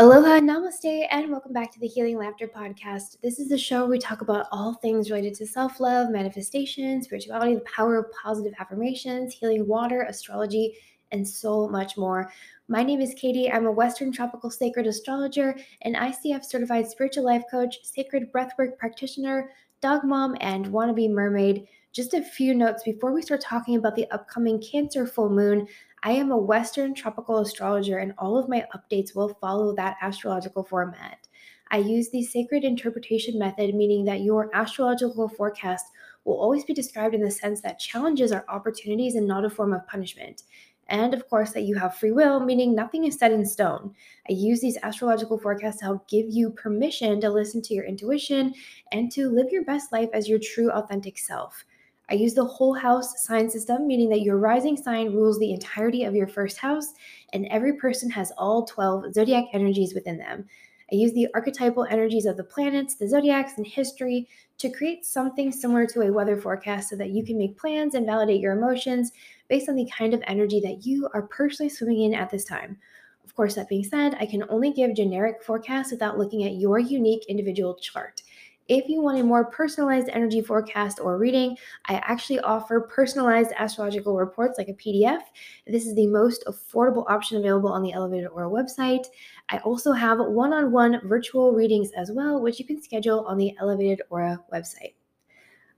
Aloha, namaste, and welcome back to the Healing Laughter Podcast. This is the show where we talk about all things related to self love, manifestation, spirituality, the power of positive affirmations, healing water, astrology, and so much more. My name is Katie. I'm a Western Tropical Sacred Astrologer, an ICF certified spiritual life coach, sacred breathwork practitioner, dog mom, and wannabe mermaid. Just a few notes before we start talking about the upcoming Cancer full moon. I am a Western tropical astrologer, and all of my updates will follow that astrological format. I use the sacred interpretation method, meaning that your astrological forecast will always be described in the sense that challenges are opportunities and not a form of punishment. And of course, that you have free will, meaning nothing is set in stone. I use these astrological forecasts to help give you permission to listen to your intuition and to live your best life as your true, authentic self. I use the whole house sign system, meaning that your rising sign rules the entirety of your first house, and every person has all 12 zodiac energies within them. I use the archetypal energies of the planets, the zodiacs, and history to create something similar to a weather forecast so that you can make plans and validate your emotions based on the kind of energy that you are personally swimming in at this time. Of course, that being said, I can only give generic forecasts without looking at your unique individual chart. If you want a more personalized energy forecast or reading, I actually offer personalized astrological reports like a PDF. This is the most affordable option available on the Elevated Aura website. I also have one on one virtual readings as well, which you can schedule on the Elevated Aura website.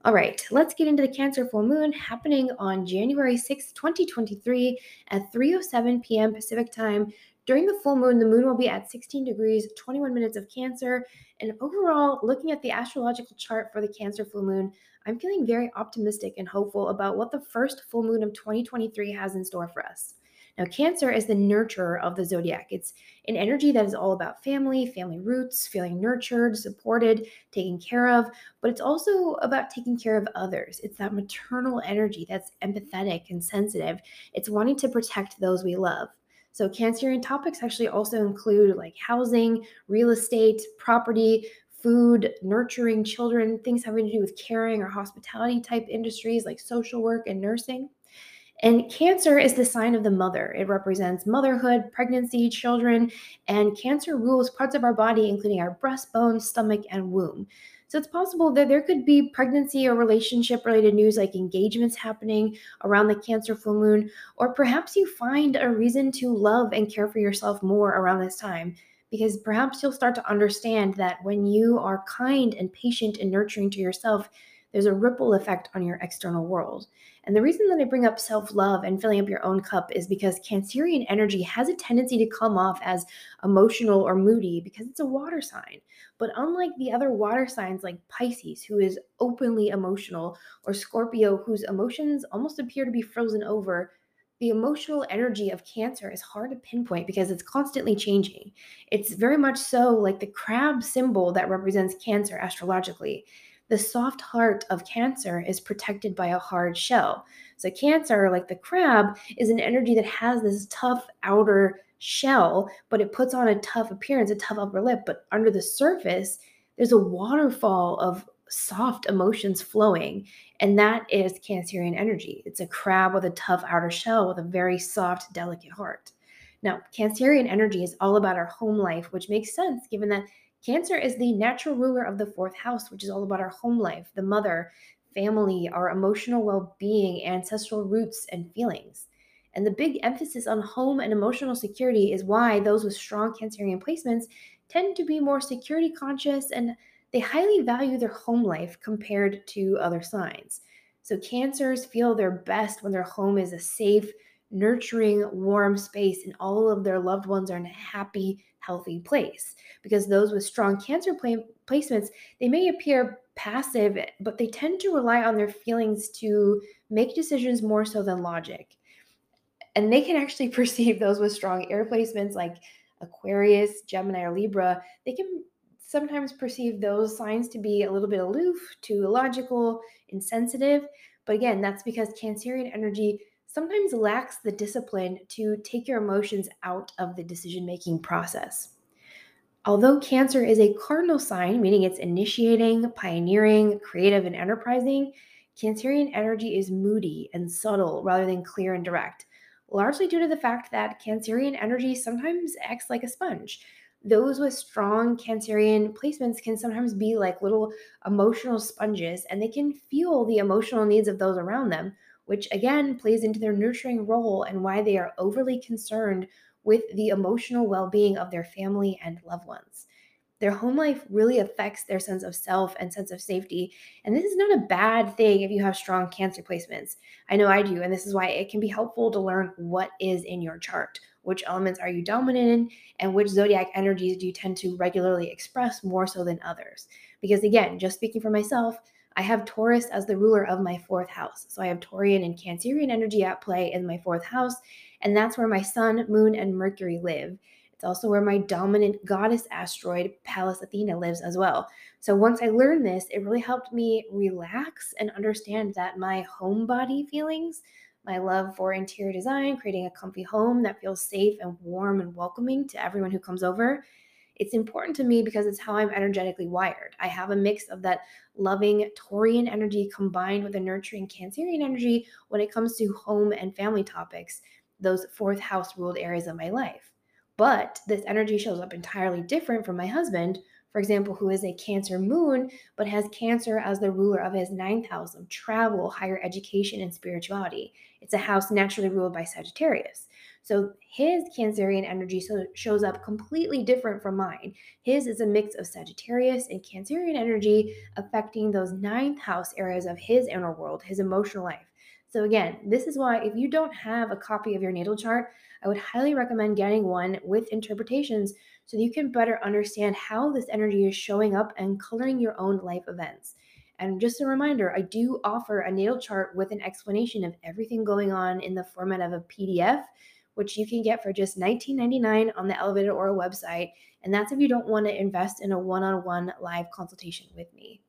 All right, let's get into the Cancer full moon happening on January 6, 2023 at 3:07 p.m. Pacific Time. During the full moon, the moon will be at 16 degrees, 21 minutes of Cancer. And overall, looking at the astrological chart for the Cancer full moon, I'm feeling very optimistic and hopeful about what the first full moon of 2023 has in store for us. Now, Cancer is the nurturer of the zodiac. It's an energy that is all about family, family roots, feeling nurtured, supported, taken care of, but it's also about taking care of others. It's that maternal energy that's empathetic and sensitive. It's wanting to protect those we love. So, Cancerian topics actually also include like housing, real estate, property, food, nurturing children, things having to do with caring or hospitality type industries like social work and nursing. And Cancer is the sign of the mother. It represents motherhood, pregnancy, children, and Cancer rules parts of our body, including our breastbone, stomach, and womb. So it's possible that there could be pregnancy or relationship related news like engagements happening around the Cancer full moon, or perhaps you find a reason to love and care for yourself more around this time. Because perhaps you'll start to understand that when you are kind and patient and nurturing to yourself, there's a ripple effect on your external world. And the reason that I bring up self love and filling up your own cup is because Cancerian energy has a tendency to come off as emotional or moody because it's a water sign. But unlike the other water signs like Pisces, who is openly emotional, or Scorpio, whose emotions almost appear to be frozen over, the emotional energy of Cancer is hard to pinpoint because it's constantly changing. It's very much so like the crab symbol that represents Cancer astrologically the soft heart of Cancer is protected by a hard shell. So, Cancer, like the crab, is an energy that has this tough outer shell, but it puts on a tough appearance, a tough upper lip. But under the surface, there's a waterfall of soft emotions flowing. And that is Cancerian energy. It's a crab with a tough outer shell with a very soft, delicate heart. Now, Cancerian energy is all about our home life, which makes sense given that Cancer is the natural ruler of the fourth house, which is all about our home life, the mother, family, our emotional well being, ancestral roots, and feelings. And the big emphasis on home and emotional security is why those with strong Cancerian placements tend to be more security conscious and they highly value their home life compared to other signs. So, Cancers feel their best when their home is a safe, nurturing, warm space and all of their loved ones are in a happy, healthy place. Because those with strong Cancer placements, they may appear passive, but they tend to rely on their feelings to make decisions more so than logic. And they can actually perceive those with strong air placements like Aquarius, Gemini, or Libra. They can sometimes perceive those signs to be a little bit aloof, too illogical, insensitive. But again, that's because Cancerian energy sometimes lacks the discipline to take your emotions out of the decision making process. Although Cancer is a cardinal sign, meaning it's initiating, pioneering, creative, and enterprising, Cancerian energy is moody and subtle rather than clear and direct, largely due to the fact that Cancerian energy sometimes acts like a sponge. those with strong Cancerian placements can sometimes be like little emotional sponges and they can feel the emotional needs of those around them, which again plays into their nurturing role and why they are overly concerned with the emotional well being of their family and loved ones. Their home life really affects their sense of self and sense of safety. And this is not a bad thing if you have strong Cancer placements. I know I do. And this is why it can be helpful to learn what is in your chart. Which elements are you dominant in? And which zodiac energies do you tend to regularly express more so than others? Because again, just speaking for myself, I have Taurus as the ruler of my fourth house. So I have Taurian and Cancerian energy at play in my fourth house. And that's where my sun, moon, and Mercury live. It's also where my dominant goddess asteroid, Pallas Athena, lives as well. So once I learned this, it really helped me relax and understand that my homebody feelings, my love for interior design, creating a comfy home that feels safe and warm and welcoming to everyone who comes over, it's important to me because it's how I'm energetically wired. I have a mix of that loving Taurian energy combined with a nurturing Cancerian energy when it comes to home and family topics, those fourth house ruled areas of my life. But this energy shows up entirely different from my husband, for example, who is a Cancer moon, but has Cancer as the ruler of his ninth house of travel, higher education, and spirituality. It's a house naturally ruled by Sagittarius. So his Cancerian energy so shows up completely different from mine. His is a mix of Sagittarius and Cancerian energy affecting those ninth house areas of his inner world, his emotional life. So, again, this is why if you don't have a copy of your natal chart, I would highly recommend getting one with interpretations so that you can better understand how this energy is showing up and coloring your own life events. And just a reminder, I do offer a natal chart with an explanation of everything going on in the format of a PDF, which you can get for just $19.99 on the Elevated Aura website. And that's if you don't want to invest in a one on one live consultation with me.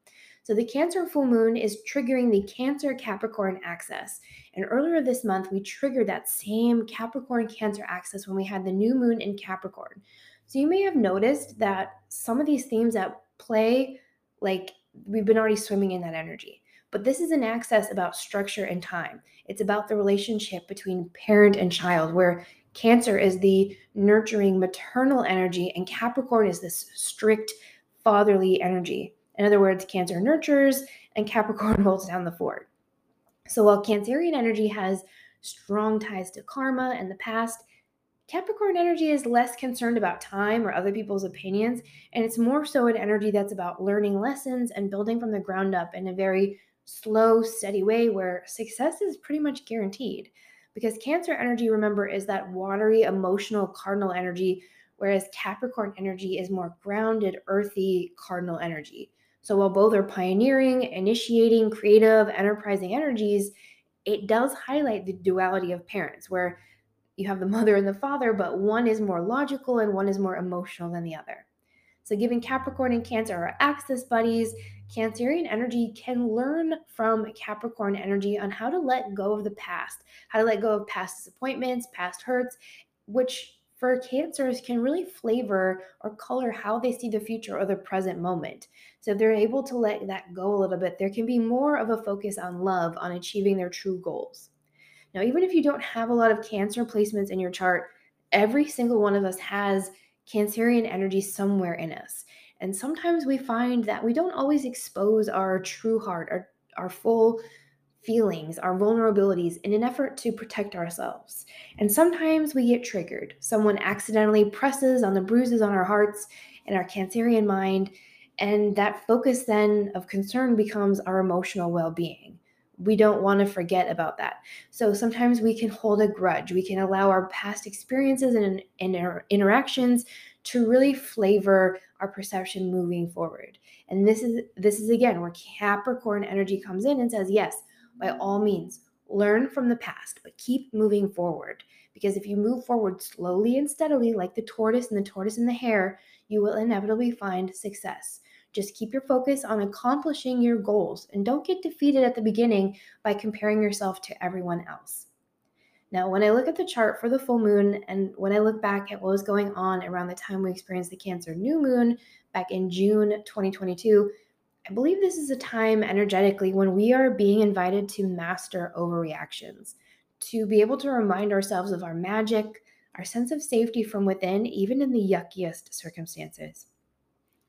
So the Cancer full moon is triggering the Cancer Capricorn axis. And earlier this month, we triggered that same Capricorn Cancer axis when we had the new moon in Capricorn. So you may have noticed that some of these themes at play, like we've been already swimming in that energy. But this is an axis about structure and time. It's about the relationship between parent and child, where Cancer is the nurturing maternal energy, and Capricorn is this strict fatherly energy. In other words, Cancer nurtures and Capricorn holds down the fort. So while Cancerian energy has strong ties to karma and the past, Capricorn energy is less concerned about time or other people's opinions, and it's more so an energy that's about learning lessons and building from the ground up in a very slow, steady way where success is pretty much guaranteed. Because Cancer energy, remember, is that watery, emotional cardinal energy, whereas Capricorn energy is more grounded, earthy cardinal energy. So while both are pioneering, initiating, creative, enterprising energies, it does highlight the duality of parents, where you have the mother and the father, but one is more logical and one is more emotional than the other. So, given Capricorn and Cancer are axis buddies, Cancerian energy can learn from Capricorn energy on how to let go of the past, how to let go of past disappointments, past hurts, which for cancers can really flavor or color how they see the future or the present moment. So if they're able to let that go a little bit, there can be more of a focus on love, on achieving their true goals. Now, even if you don't have a lot of cancer placements in your chart, every single one of us has cancerian energy somewhere in us. And sometimes we find that we don't always expose our true heart, our, our full feelings, our vulnerabilities in an effort to protect ourselves. And sometimes we get triggered. Someone accidentally presses on the bruises on our hearts and our Cancerian mind, and that focus then of concern becomes our emotional well being. We don't want to forget about that. So sometimes we can hold a grudge. We can allow our past experiences and, and our interactions to really flavor our perception moving forward. And this is this is again where Capricorn energy comes in and says, "Yes, by all means, learn from the past, but keep moving forward. Because if you move forward slowly and steadily, like the tortoise and the tortoise and the hare, you will inevitably find success. Just keep your focus on accomplishing your goals and don't get defeated at the beginning by comparing yourself to everyone else. Now, when I look at the chart for the full moon and when I look back at what was going on around the time we experienced the Cancer new moon back in June 2022, I believe this is a time energetically when we are being invited to master overreactions, to be able to remind ourselves of our magic, our sense of safety from within, even in the yuckiest circumstances.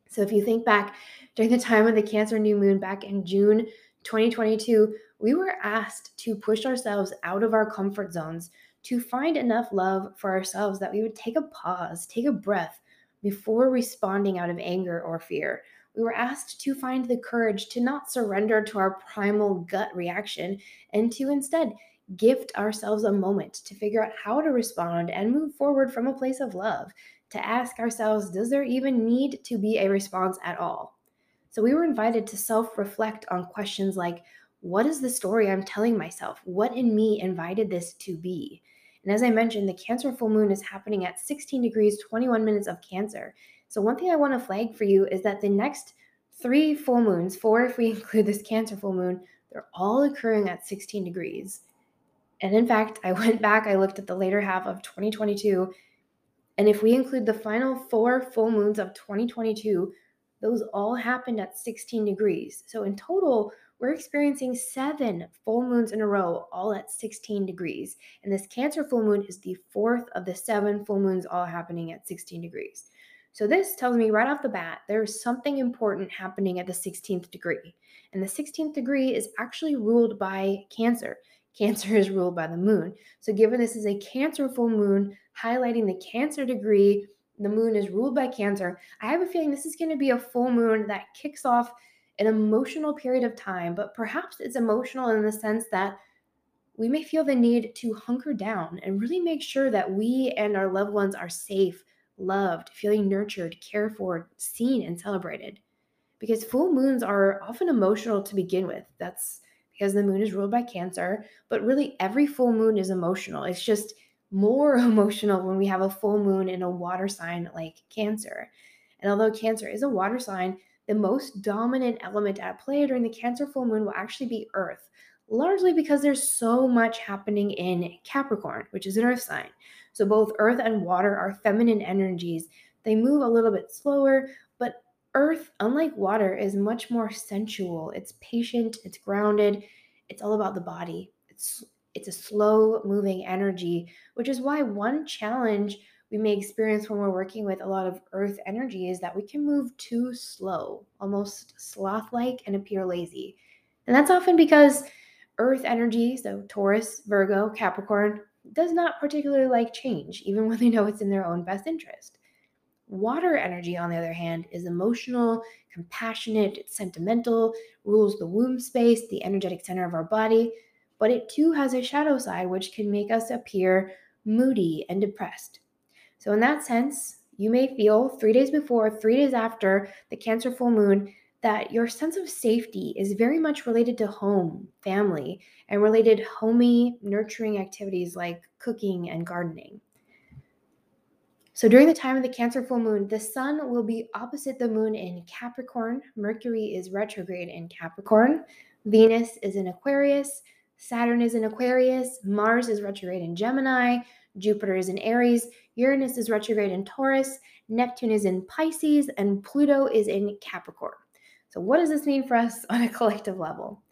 So, if you think back during the time of the Cancer new moon back in June 2022, we were asked to push ourselves out of our comfort zones to find enough love for ourselves that we would take a pause, take a breath before responding out of anger or fear. We were asked to find the courage to not surrender to our primal gut reaction and to instead gift ourselves a moment to figure out how to respond and move forward from a place of love, to ask ourselves, does there even need to be a response at all? So we were invited to self reflect on questions like, what is the story I'm telling myself? What in me invited this to be? And as I mentioned, the Cancer full moon is happening at 16 degrees, 21 minutes of Cancer. So, one thing I want to flag for you is that the next three full moons, four if we include this Cancer full moon, they're all occurring at 16 degrees. And in fact, I went back, I looked at the later half of 2022, and if we include the final four full moons of 2022, those all happened at 16 degrees. So, in total, we're experiencing seven full moons in a row, all at 16 degrees. And this Cancer full moon is the fourth of the seven full moons all happening at 16 degrees. So, this tells me right off the bat there's something important happening at the 16th degree. And the 16th degree is actually ruled by Cancer. Cancer is ruled by the moon. So, given this is a Cancer full moon highlighting the Cancer degree, the moon is ruled by Cancer. I have a feeling this is going to be a full moon that kicks off an emotional period of time, but perhaps it's emotional in the sense that we may feel the need to hunker down and really make sure that we and our loved ones are safe, loved, feeling nurtured, cared for, seen, and celebrated. Because full moons are often emotional to begin with. That's because the moon is ruled by Cancer, but really every full moon is emotional. It's just more emotional when we have a full moon in a water sign like Cancer. And although Cancer is a water sign, the most dominant element at play during the Cancer full moon will actually be Earth, largely because there's so much happening in Capricorn, which is an Earth sign. So both Earth and water are feminine energies. They move a little bit slower, Earth, unlike water, is much more sensual. It's patient, it's grounded, it's all about the body. It's it's a slow moving energy, which is why one challenge we may experience when we're working with a lot of earth energy is that we can move too slow, almost sloth like, and appear lazy. And that's often because earth energy, so Taurus, Virgo, Capricorn, does not particularly like change, even when they know it's in their own best interest. Water energy, on the other hand, is emotional, compassionate, it's sentimental, rules the womb space, the energetic center of our body, but it too has a shadow side which can make us appear moody and depressed. So, in that sense, you may feel three days before, three days after the Cancer full moon that your sense of safety is very much related to home, family, and related homey, nurturing activities like cooking and gardening. So, during the time of the Cancer full moon, the sun will be opposite the moon in Capricorn. Mercury is retrograde in Capricorn. Venus is in Aquarius. Saturn is in Aquarius. Mars is retrograde in Gemini. Jupiter is in Aries, Uranus is retrograde in Taurus, Neptune is in Pisces, and Pluto is in Capricorn. So, what does this mean for us on a collective level?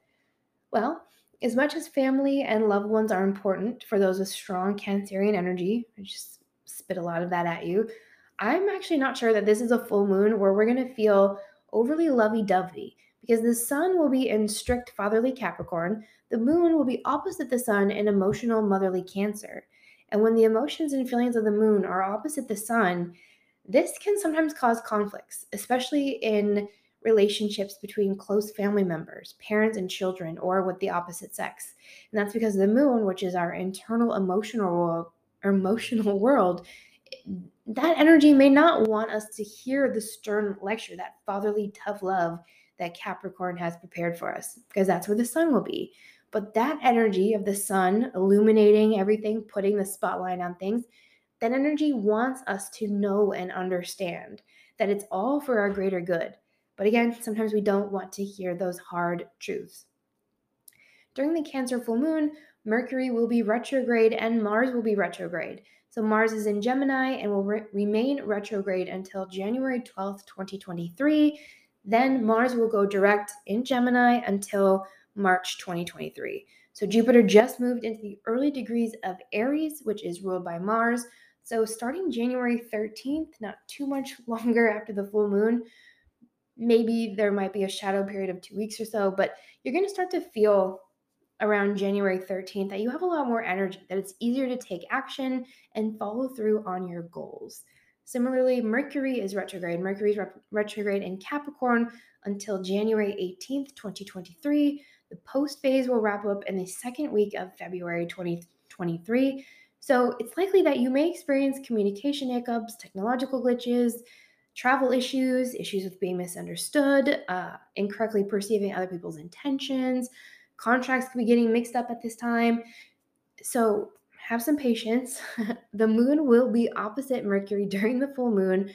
Well, as much as family and loved ones are important for those with strong Cancerian energy, just spit a lot of that at you. I'm actually not sure that this is a full moon where we're going to feel overly lovey dovey because the sun will be in strict fatherly Capricorn, the moon will be opposite the sun in emotional motherly Cancer. And when the emotions and feelings of the moon are opposite the sun, this can sometimes cause conflicts, especially in relationships between close family members, parents and children, or with the opposite sex. And that's because the moon, which is our internal emotional emotional world, that energy may not want us to hear the stern lecture, that fatherly tough love that Capricorn has prepared for us, because that's where the sun will be. But that energy of the sun illuminating everything, putting the spotlight on things, that energy wants us to know and understand that it's all for our greater good. But again, sometimes we don't want to hear those hard truths. During the Cancer full moon, Mercury will be retrograde and Mars will be retrograde. So Mars is in Gemini and will re- remain retrograde until January 12th, 2023. Then Mars will go direct in Gemini until March 2023. So Jupiter just moved into the early degrees of Aries, which is ruled by Mars. So, starting January 13th, not too much longer after the full moon, maybe there might be a shadow period of two weeks or so, but you're going to start to feel around January 13th that you have a lot more energy, that it's easier to take action and follow through on your goals. Similarly, Mercury is retrograde. Mercury is retrograde in Capricorn until January 18th, 2023. The post phase will wrap up in the second week of February 2023. So it's likely that you may experience communication hiccups, technological glitches, travel issues, issues with being misunderstood, uh, incorrectly perceiving other people's intentions. Contracts could be getting mixed up at this time. So have some patience. the moon will be opposite Mercury during the full moon,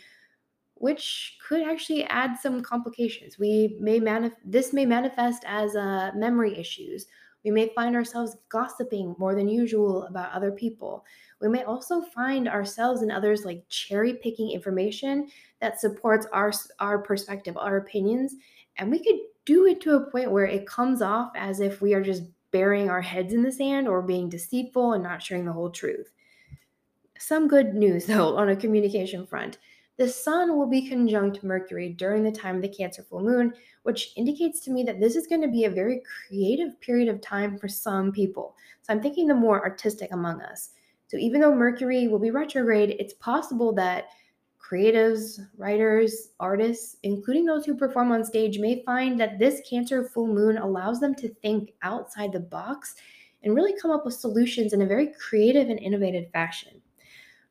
which could actually add some complications. We may manif- this may manifest as uh, memory issues we may find ourselves gossiping more than usual about other people. We may also find ourselves and others like cherry picking information that supports our, our perspective, our opinions. And we could do it to a point where it comes off as if we are just burying our heads in the sand or being deceitful and not sharing the whole truth. Some good news, though, on a communication front. The sun will be conjunct Mercury during the time of the Cancer full moon, which indicates to me that this is going to be a very creative period of time for some people. So I'm thinking the more artistic among us. So even though Mercury will be retrograde, it's possible that creatives, writers, artists, including those who perform on stage, may find that this Cancer full moon allows them to think outside the box and really come up with solutions in a very creative and innovative fashion.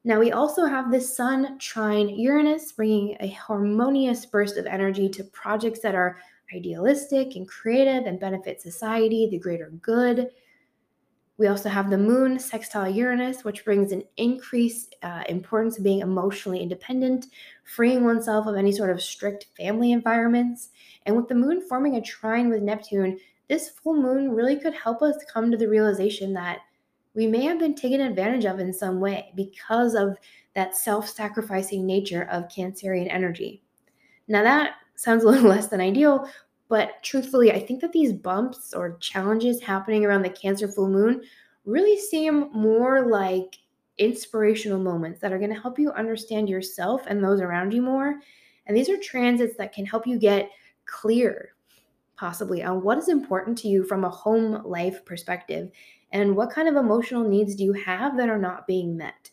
Now, we also have the Sun trine Uranus, bringing a harmonious burst of energy to projects that are idealistic and creative and benefit society, the greater good. We also have the Moon sextile Uranus, which brings an increased uh, importance of being emotionally independent, freeing oneself of any sort of strict family environments. And with the Moon forming a trine with Neptune, this full moon really could help us come to the realization that we may have been taken advantage of in some way because of that self sacrificing nature of Cancerian energy. Now, that sounds a little less than ideal, but truthfully, I think that these bumps or challenges happening around the Cancer full moon really seem more like inspirational moments that are going to help you understand yourself and those around you more. And these are transits that can help you get clear, possibly, on what is important to you from a home life perspective and what kind of emotional needs do you have that are not being met.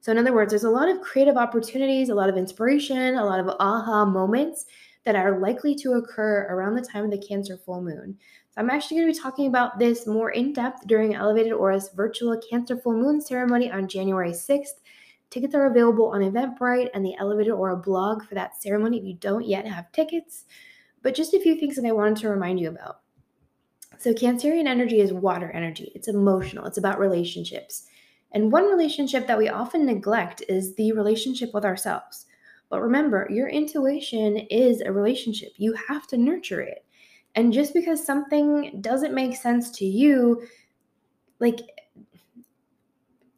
So, in other words, there's a lot of creative opportunities, a lot of inspiration, a lot of aha moments that are likely to occur around the time of the Cancer full moon. So, I'm actually going to be talking about this more in depth during Elevated Aura's virtual Cancer full moon ceremony on January 6th. Tickets are available on Eventbrite and the Elevated Aura blog for that ceremony if you don't yet have tickets. But just a few things that I wanted to remind you about. So, Cancerian energy is water energy, it's emotional, it's about relationships. And one relationship that we often neglect is the relationship with ourselves. But remember, your intuition is a relationship, you have to nurture it. And just because something doesn't make sense to you, like,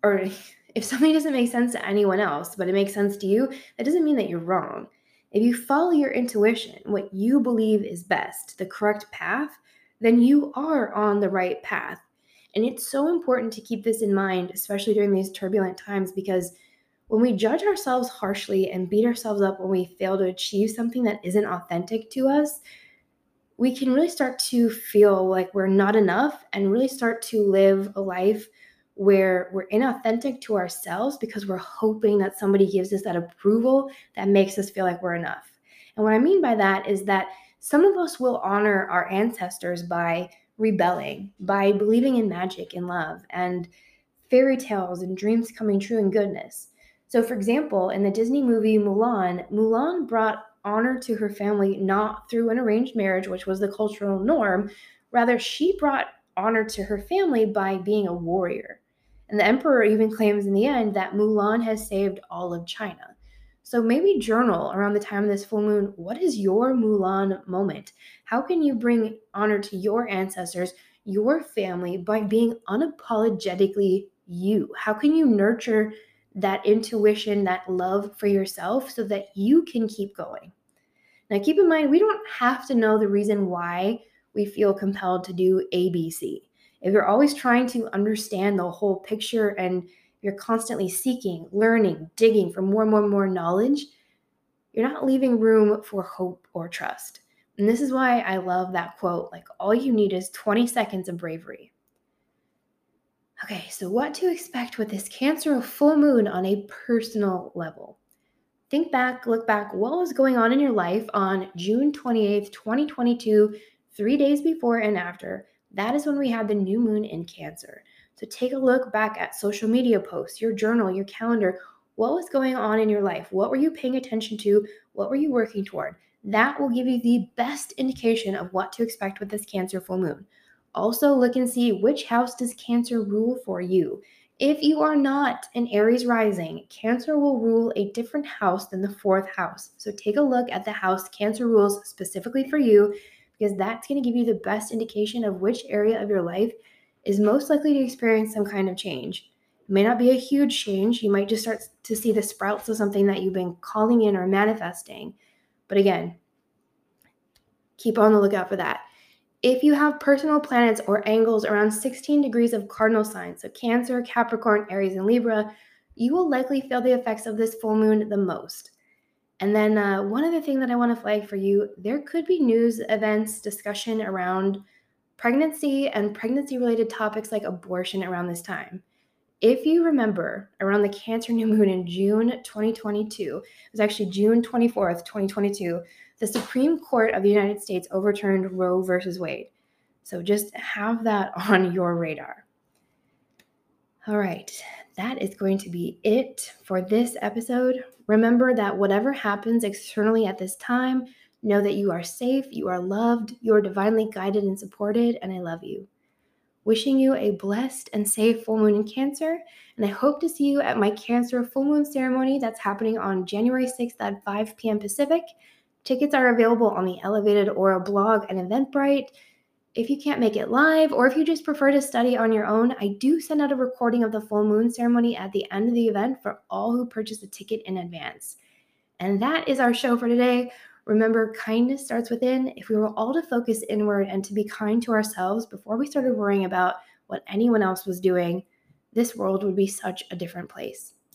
or if something doesn't make sense to anyone else, but it makes sense to you, that doesn't mean that you're wrong. If you follow your intuition, what you believe is best, the correct path, then you are on the right path. And it's so important to keep this in mind, especially during these turbulent times, because when we judge ourselves harshly and beat ourselves up when we fail to achieve something that isn't authentic to us, we can really start to feel like we're not enough and really start to live a life where we're inauthentic to ourselves because we're hoping that somebody gives us that approval that makes us feel like we're enough. And what I mean by that is that some of us will honor our ancestors by rebelling, by believing in magic and love and fairy tales and dreams coming true and goodness. So, for example, in the Disney movie Mulan, Mulan brought honor to her family not through an arranged marriage, which was the cultural norm. Rather, she brought honor to her family by being a warrior. And the emperor even claims in the end that Mulan has saved all of China. So maybe journal around the time of this full moon. What is your Mulan moment? How can you bring honor to your ancestors, your family, by being unapologetically you? How can you nurture that intuition, that love for yourself so that you can keep going? Now, keep in mind, we don't have to know the reason why we feel compelled to do ABC. If you're always trying to understand the whole picture and you're constantly seeking, learning, digging for more and more and more knowledge, you're not leaving room for hope or trust. And this is why I love that quote like, all you need is 20 seconds of bravery. Okay, so what to expect with this Cancer full moon on a personal level? Think back, look back, what was going on in your life on June 28th, 2022, three days before and after. That is when we had the new moon in Cancer. So take a look back at social media posts, your journal, your calendar. What was going on in your life? What were you paying attention to? What were you working toward? That will give you the best indication of what to expect with this Cancer full moon. Also, look and see which house does Cancer rule for you. If you are not an Aries rising, Cancer will rule a different house than the fourth house. So take a look at the house Cancer rules specifically for you because that's going to give you the best indication of which area of your life is most likely to experience some kind of change. It may not be a huge change. You might just start to see the sprouts of something that you've been calling in or manifesting. But again, keep on the lookout for that. If you have personal planets or angles around 16 degrees of cardinal signs, so Cancer, Capricorn, Aries, and Libra, you will likely feel the effects of this full moon the most. And then, uh, one other thing that I want to flag for you there could be news events, discussion around pregnancy and pregnancy related topics like abortion around this time. If you remember, around the Cancer new moon in June 2022, it was actually June 24th, 2022, the Supreme Court of the United States overturned Roe versus Wade. So just have that on your radar. All right, that is going to be it for this episode. Remember that whatever happens externally at this time, Know that you are safe, you are loved, you are divinely guided and supported, and I love you. Wishing you a blessed and safe full moon in Cancer, and I hope to see you at my Cancer full moon ceremony that's happening on January 6th at 5 p.m. Pacific. Tickets are available on the Elevated Aura blog and Eventbrite. If you can't make it live, or if you just prefer to study on your own, I do send out a recording of the full moon ceremony at the end of the event for all who purchase a ticket in advance. And that is our show for today. Remember, kindness starts within. If we were all to focus inward and to be kind to ourselves before we started worrying about what anyone else was doing, this world would be such a different place.